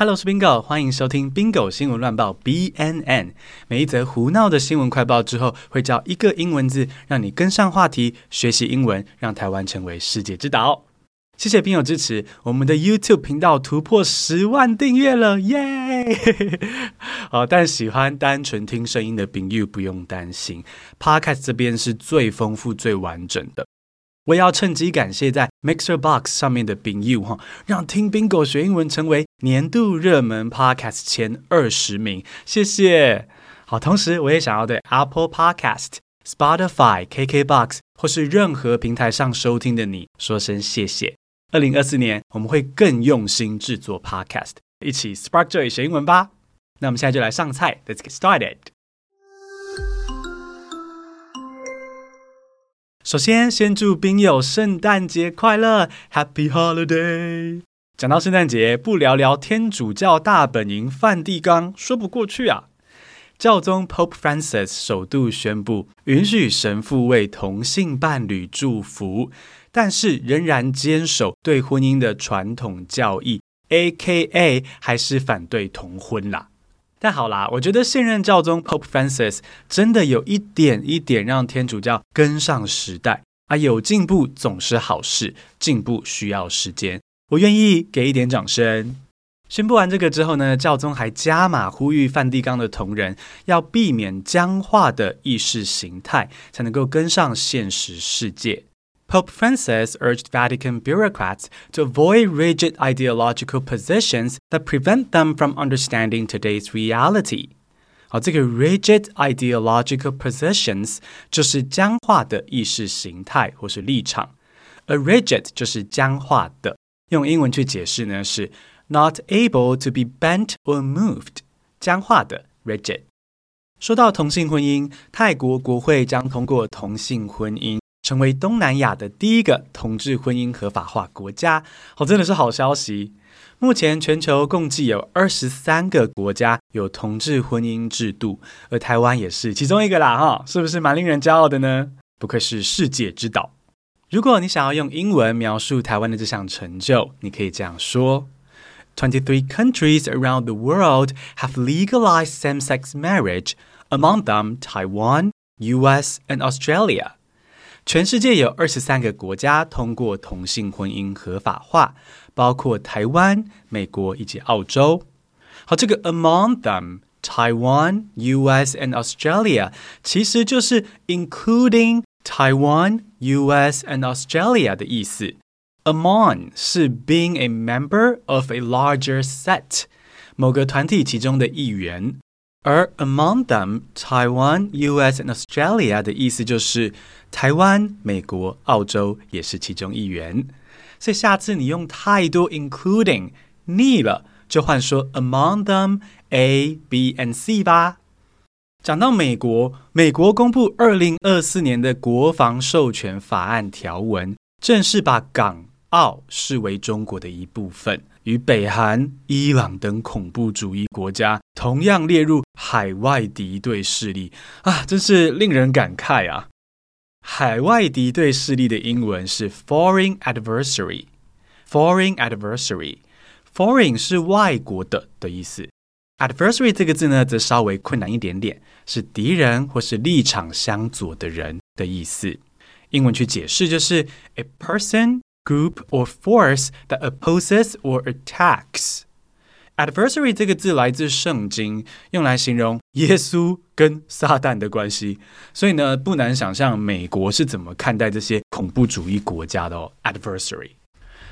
Hello，我是 Bingo，欢迎收听 Bingo 新闻乱报 BNN。每一则胡闹的新闻快报之后，会教一个英文字，让你跟上话题，学习英文，让台湾成为世界之岛。谢谢朋友支持，我们的 YouTube 频道突破十万订阅了，耶！好，但喜欢单纯听声音的朋友不用担心，Podcast 这边是最丰富、最完整的。我也要趁机感谢在 Mixer Box 上面的朋友哈，让听 Bingo 学英文成为年度热门 Podcast 前二十名，谢谢。好，同时我也想要对 Apple Podcast、Spotify、KKBox 或是任何平台上收听的你说声谢谢。二零二四年，我们会更用心制作 Podcast，一起 Spark Joy 学英文吧。那我们现在就来上菜，Let's get started。首先，先祝宾友圣诞节快乐，Happy Holiday！讲到圣诞节，不聊聊天主教大本营梵蒂冈，说不过去啊。教宗 Pope Francis 首度宣布允许神父为同性伴侣祝福。但是仍然坚守对婚姻的传统教义，AKA 还是反对同婚啦。但好啦，我觉得现任教宗 Pope Francis 真的有一点一点让天主教跟上时代啊，有进步总是好事，进步需要时间，我愿意给一点掌声。宣布完这个之后呢，教宗还加码呼吁梵蒂冈的同仁要避免僵化的意识形态，才能够跟上现实世界。Pope Francis urged Vatican bureaucrats to avoid rigid ideological positions that prevent them from understanding today's reality。好，这个 rigid ideological positions 就是僵化的意识形态或是立场。A rigid 就是僵化的，用英文去解释呢是 not able to be bent or moved，僵化的 rigid。说到同性婚姻，泰国国会将通过同性婚姻。 成为东南亚的第一个同志婚姻合法化国家，哦，真的是好消息。目前全球共计有二十三个国家有同志婚姻制度，而台湾也是其中一个啦，哈，是不是蛮令人骄傲的呢？不愧是世界之岛。如果你想要用英文描述台湾的这项成就，你可以这样说：Twenty-three countries around the world have legalized same-sex marriage, among them Taiwan, U.S. and Australia. 全世界有二十三个国家通过同性婚姻合法化，包括台湾、美国以及澳洲。好，这个 among them Taiwan, U.S. and Australia 其实就是 including Taiwan, U.S. and Australia 的意思。Among 是 being a member of a larger set，某个团体其中的一员。而 among them Taiwan, U.S. and Australia 的意思就是台湾、美国、澳洲也是其中一员。所以下次你用太多 including 腻了，就换说 among them A, B and C 吧。讲到美国，美国公布二零二四年的国防授权法案条文，正式把港澳视为中国的一部分。与北韩、伊朗等恐怖主义国家同样列入海外敌对势力啊，真是令人感慨啊！海外敌对势力的英文是 foreign adversary。foreign adversary，foreign 是外国的的意思。adversary 这个字呢，则稍微困难一点点，是敌人或是立场相左的人的意思。英文去解释就是 a person。Group or force that opposes or attacks. Adversary 这个字来自圣经，用来形容耶稣跟撒旦的关系。所以呢，不难想象美国是怎么看待这些恐怖主义国家的哦。Adversary。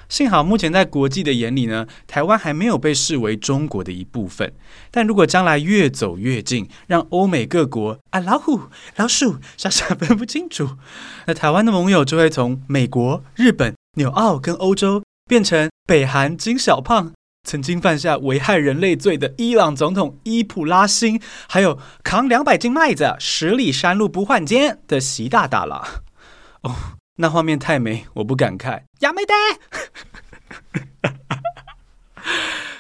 幸好目前在国际的眼里呢，台湾还没有被视为中国的一部分。但如果将来越走越近，让欧美各国啊老虎、老鼠傻傻分不清楚，那台湾的盟友就会从美国、日本。纽澳跟欧洲变成北韩金小胖，曾经犯下危害人类罪的伊朗总统伊普拉辛，还有扛两百斤麦子十里山路不换肩的习大大了。哦，那画面太美，我不敢看。亚美得。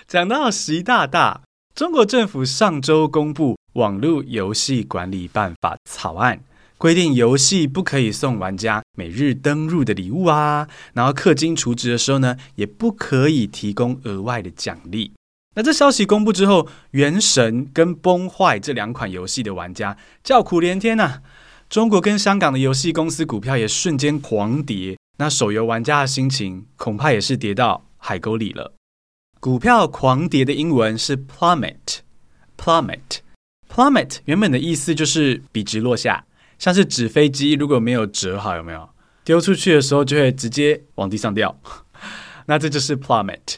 讲到习大大，中国政府上周公布《网络游戏管理办法》草案。规定游戏不可以送玩家每日登入的礼物啊，然后氪金储值的时候呢，也不可以提供额外的奖励。那这消息公布之后，《原神》跟《崩坏》这两款游戏的玩家叫苦连天呐、啊。中国跟香港的游戏公司股票也瞬间狂跌，那手游玩家的心情恐怕也是跌到海沟里了。股票狂跌的英文是 plummet，plummet，plummet 原本的意思就是笔直落下，像是纸飞机如果没有折好，有没有丢出去的时候就会直接往地上掉，那这就是 plummet。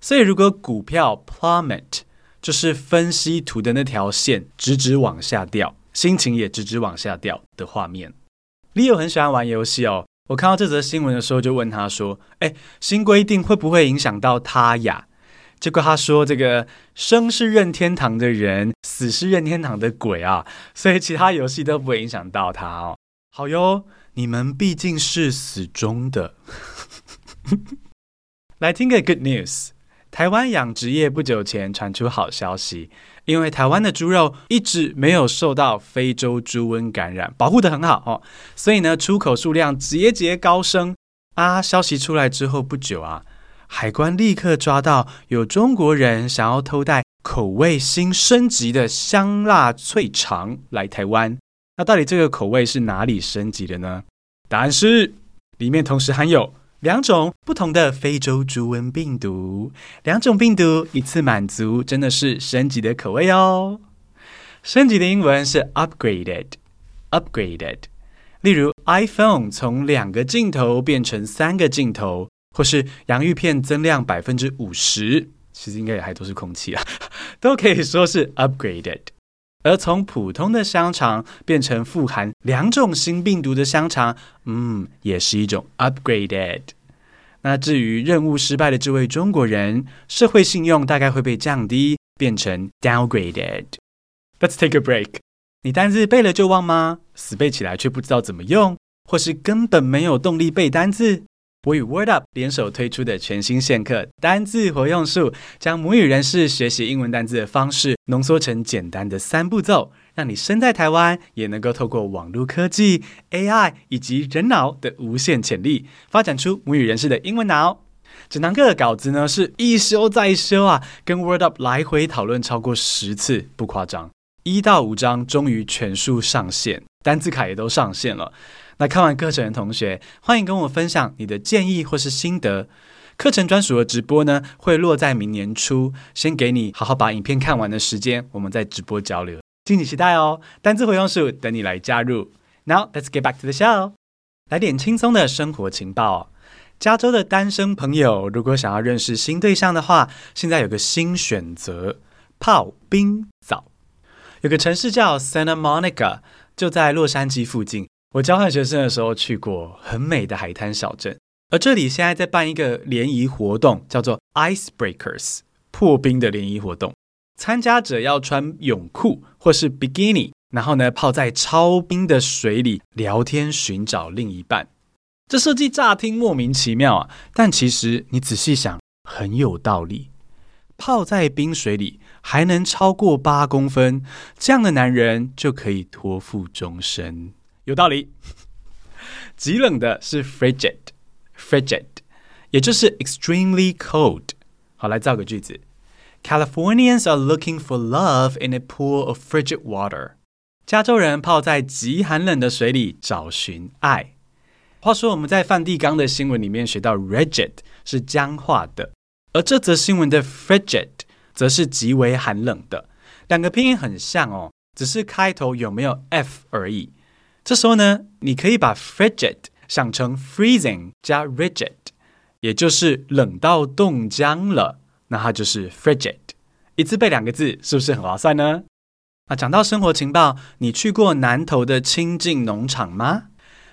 所以，如果股票 plummet，就是分析图的那条线直直往下掉，心情也直直往下掉的画面。Leo 很喜欢玩游戏哦。我看到这则新闻的时候，就问他说：“哎，新规定会不会影响到他呀？”结果他说：“这个生是任天堂的人，死是任天堂的鬼啊，所以其他游戏都不会影响到他哦。”好哟，你们毕竟是死忠的。来听个 good news。台湾养殖业不久前传出好消息，因为台湾的猪肉一直没有受到非洲猪瘟感染，保护得很好哦，所以呢，出口数量节节高升啊！消息出来之后不久啊，海关立刻抓到有中国人想要偷带口味新升级的香辣脆肠来台湾。那到底这个口味是哪里升级的呢？答案是里面同时含有。两种不同的非洲猪瘟病毒，两种病毒一次满足，真的是升级的口味哦。升级的英文是 upgraded，upgraded。例如 iPhone 从两个镜头变成三个镜头，或是洋芋片增量百分之五十，其实应该也还都是空气啊，都可以说是 upgraded。而从普通的香肠变成富含两种新病毒的香肠，嗯，也是一种 upgraded。那至于任务失败的这位中国人，社会信用大概会被降低，变成 downgraded。Let's take a break。你单字背了就忘吗？死背起来却不知道怎么用，或是根本没有动力背单字？我与 Word Up 联手推出的全新线课《单字活用术》，将母语人士学习英文单字的方式浓缩成简单的三步骤，让你身在台湾也能够透过网络科技、AI 以及人脑的无限潜力，发展出母语人士的英文脑。整堂课的稿子呢是一修再修啊，跟 Word Up 来回讨论超过十次，不夸张。一到五章终于全数上线，单字卡也都上线了。那看完课程的同学，欢迎跟我分享你的建议或是心得。课程专属的直播呢，会落在明年初，先给你好好把影片看完的时间，我们再直播交流，敬请期待哦。单字回用术等你来加入。Now let's get back to the show，来点轻松的生活情报。加州的单身朋友，如果想要认识新对象的话，现在有个新选择——泡冰澡。有个城市叫 Santa Monica，就在洛杉矶附近。我交换学生的时候去过很美的海滩小镇，而这里现在在办一个联谊活动，叫做 Icebreakers 破冰的联谊活动。参加者要穿泳裤或是 bikini，然后呢泡在超冰的水里聊天，寻找另一半。这设计乍听莫名其妙啊，但其实你仔细想很有道理。泡在冰水里还能超过八公分，这样的男人就可以托付终身。有道理，极冷的是 frigid，frigid，也就是 extremely cold。好，来造个句子：Californians are looking for love in a pool of frigid water。加州人泡在极寒冷的水里找寻爱。话说我们在梵蒂冈的新闻里面学到 rigid 是僵化的，而这则新闻的 frigid 则是极为寒冷的。两个拼音很像哦，只是开头有没有 f 而已。这时候呢，你可以把 frigid 想成 freezing 加 rigid，也就是冷到冻僵了，那它就是 frigid。一次背两个字，是不是很划算呢？啊，讲到生活情报，你去过南投的清境农场吗？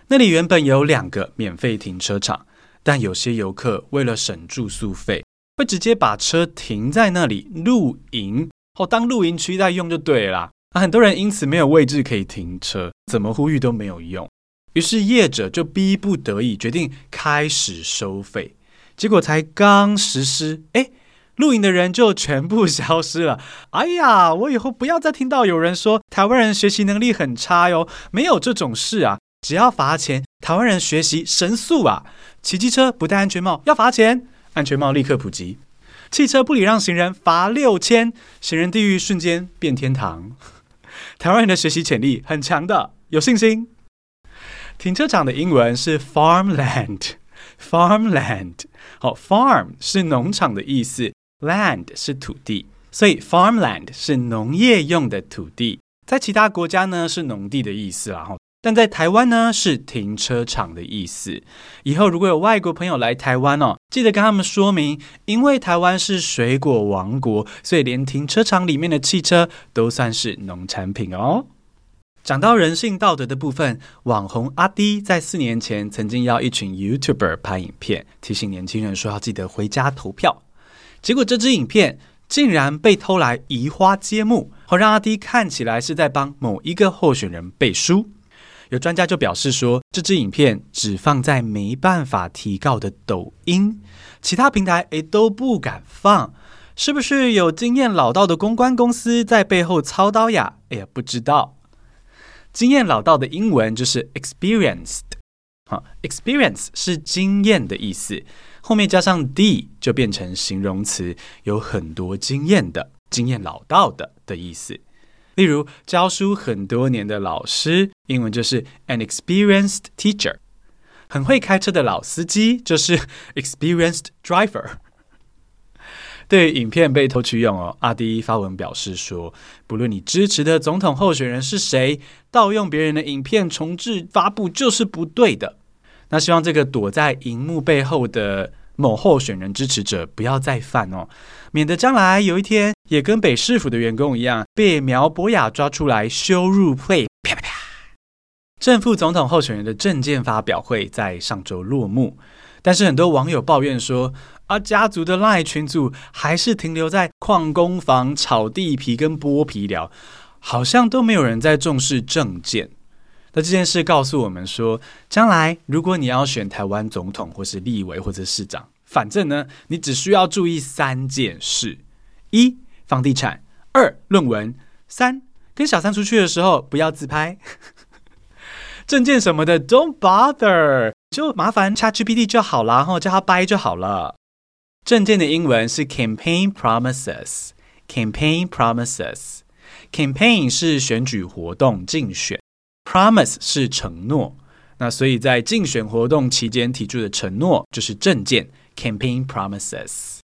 那里原本有两个免费停车场，但有些游客为了省住宿费，会直接把车停在那里露营，哦，当露营区在用就对了。很多人因此没有位置可以停车，怎么呼吁都没有用。于是业者就逼不得已决定开始收费。结果才刚实施，哎，露营的人就全部消失了。哎呀，我以后不要再听到有人说台湾人学习能力很差哟，没有这种事啊！只要罚钱，台湾人学习神速啊！骑机车不戴安全帽要罚钱，安全帽立刻普及。汽车不礼让行人罚六千，行人地狱瞬间变天堂。台湾人的学习潜力很强的，有信心。停车场的英文是 farmland，farmland。好，farm 是农场的意思，land 是土地，所以 farmland 是农业用的土地。在其他国家呢是农地的意思啦，但在台湾呢是停车场的意思。以后如果有外国朋友来台湾哦，记得跟他们说明，因为台湾是水果王国，所以连停车场里面的汽车都算是农产品哦。讲到人性道德的部分，网红阿迪在四年前曾经邀一群 YouTuber 拍影片，提醒年轻人说要记得回家投票。结果这支影片竟然被偷来移花接木。好让阿迪看起来是在帮某一个候选人背书。有专家就表示说，这支影片只放在没办法提告的抖音，其他平台诶都不敢放，是不是有经验老道的公关公司在背后操刀呀？哎呀，不知道。经验老道的英文就是 experienced，好，experience 是经验的意思，后面加上 d 就变成形容词，有很多经验的。经验老道的的意思，例如教书很多年的老师，英文就是 an experienced teacher；很会开车的老司机就是 experienced driver。对影片被偷取用哦，阿迪发文表示说，不论你支持的总统候选人是谁，盗用别人的影片重制发布就是不对的。那希望这个躲在荧幕背后的某候选人支持者不要再犯哦。免得将来有一天也跟北市府的员工一样，被苗博雅抓出来羞辱会。啪啪啪！正副总统候选人的政见发表会在上周落幕，但是很多网友抱怨说，啊，家族的 LINE 群组还是停留在矿工房炒地皮跟剥皮寮，好像都没有人在重视政见。那这件事告诉我们说，将来如果你要选台湾总统或是立委或者市长。反正呢，你只需要注意三件事：一、房地产；二、论文；三、跟小三出去的时候不要自拍。证件什么的，Don't bother，就麻烦 ChatGPT 就好了，然后叫他掰就好了。证件的英文是 campaign promises，campaign promises，campaign 是选举活动竞选，promise 是承诺。那所以在竞选活动期间提出的承诺就是证件。Campaign promises。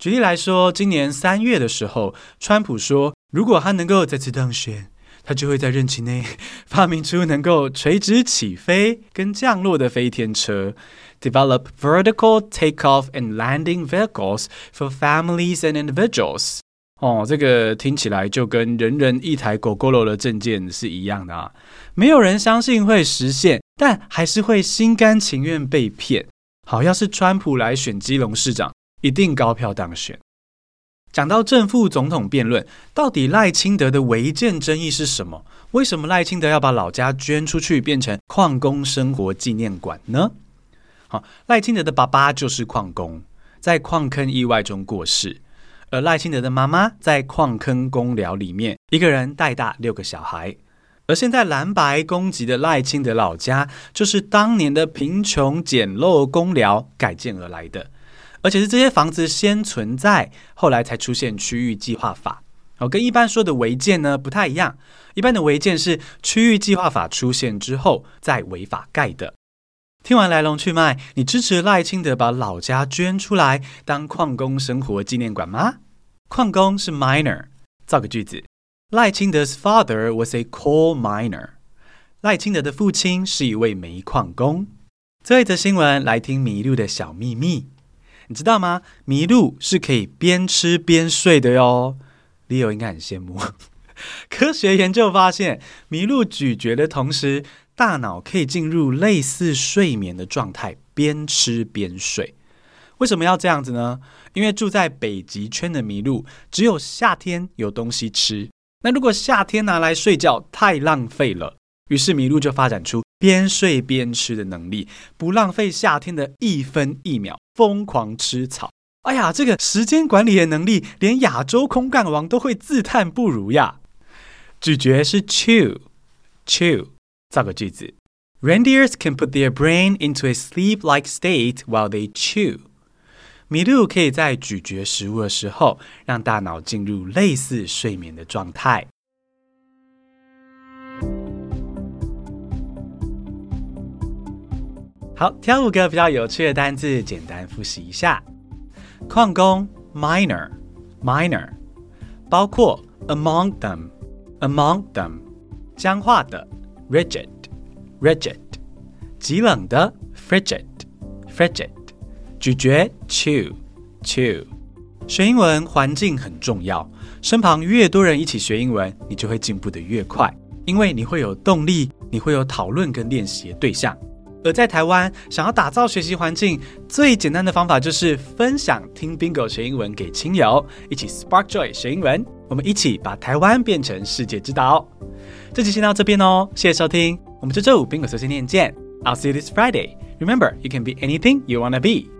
举例来说，今年三月的时候，川普说，如果他能够再次当选，他就会在任期内 发明出能够垂直起飞跟降落的飞天车，develop vertical takeoff and landing vehicles for families and individuals。哦，这个听起来就跟人人一台 Gogoro 的证件是一样的啊！没有人相信会实现，但还是会心甘情愿被骗。好，要是川普来选基隆市长，一定高票当选。讲到正副总统辩论，到底赖清德的违建争议是什么？为什么赖清德要把老家捐出去，变成矿工生活纪念馆呢？好，赖清德的爸爸就是矿工，在矿坑意外中过世，而赖清德的妈妈在矿坑工寮里面，一个人带大六个小孩。而现在蓝白攻击的赖清德老家，就是当年的贫穷简陋工寮改建而来的，而且是这些房子先存在，后来才出现区域计划法。哦，跟一般说的违建呢不太一样，一般的违建是区域计划法出现之后再违法盖的。听完来龙去脉，你支持赖清德把老家捐出来当矿工生活纪念馆吗？矿工是 miner，造个句子。赖清德 's father was a coal miner。赖清德的父亲是一位煤矿工。这一则新闻，来听麋鹿的小秘密。你知道吗？麋鹿是可以边吃边睡的哟。Leo 应该很羡慕。科学研究发现，麋鹿咀嚼的同时，大脑可以进入类似睡眠的状态，边吃边睡。为什么要这样子呢？因为住在北极圈的麋鹿，只有夏天有东西吃。那如果夏天拿来睡觉太浪费了，于是麋鹿就发展出边睡边吃的能力，不浪费夏天的一分一秒，疯狂吃草。哎呀，这个时间管理的能力，连亚洲空干王都会自叹不如呀。咀嚼是 chew，chew，造个句子：Reindeers can put their brain into a sleep-like state while they chew。麋鹿可以在咀嚼食物的时候，让大脑进入类似睡眠的状态。好，挑五个比较有趣的单字，简单复习一下。矿工 （miner），miner，包括 among them，among them，僵化的 rigid，rigid，极冷的 frigid，frigid，咀嚼 chew，chew。学英文环境很重要，身旁越多人一起学英文，你就会进步得越快，因为你会有动力，你会有讨论跟练习的对象。而在台湾，想要打造学习环境，最简单的方法就是分享听 Bingo 学英文给亲友，一起 Spark Joy 学英文。我们一起把台湾变成世界之岛。这期先到这边哦，谢谢收听，我们这周五 Bingo 碎碎念见。I'll see you this Friday. Remember, you can be anything you wanna be.